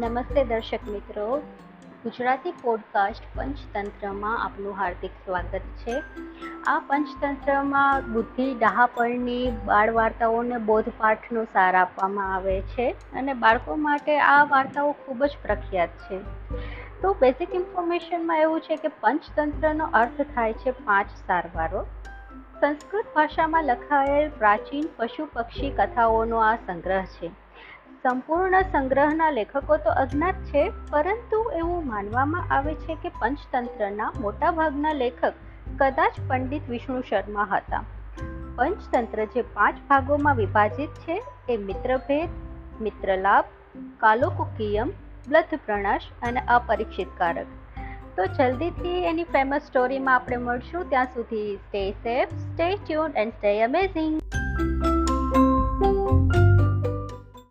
નમસ્તે દર્શક મિત્રો. ગુજરાતી પોડકાસ્ટ પંચતંત્રમાં આપનું હાર્દિક સ્વાગત છે. આ પંચતંત્રમાં બુદ્ધિ ડહાપણની બાળ વાર્તાઓને બોધપાઠનો સાર આપવામાં આવે છે અને બાળકો માટે આ વાર્તાઓ ખૂબ જ પ્રખ્યાત છે. તો બેઝિક ઇન્ફોર્મેશનમાં એવું છે કે પંચતંત્રનો અર્થ થાય છે પાંચ સારવારો. સંસ્કૃત ભાષામાં લખાયેલ પ્રાચીન પશુ પક્ષી કથાઓનો આ સંગ્રહ છે. સંપૂર્ણ સંગ્રહના લેખકો તો અજ્ઞાત છે, પરંતુ એવું માનવામાં આવે છે કે પંચતંત્રના મોટાભાગના લેખક કદાચ પંડિત વિષ્ણુ શર્મા હતા. પંચતંત્ર જે પાંચ ભાગોમાં વિભાજિત છે, એ મિત્રભેદ, મિત્રલાભ, કાલોકુકિયમ બ્લથ પ્રણાશ અને અપરીક્ષિત કારક તો જલ્દીથી એની ફેમસ સ્ટોરીમાં આપણે મળશું. ત્યાં સુધી stay safe stay tuned and stay amazing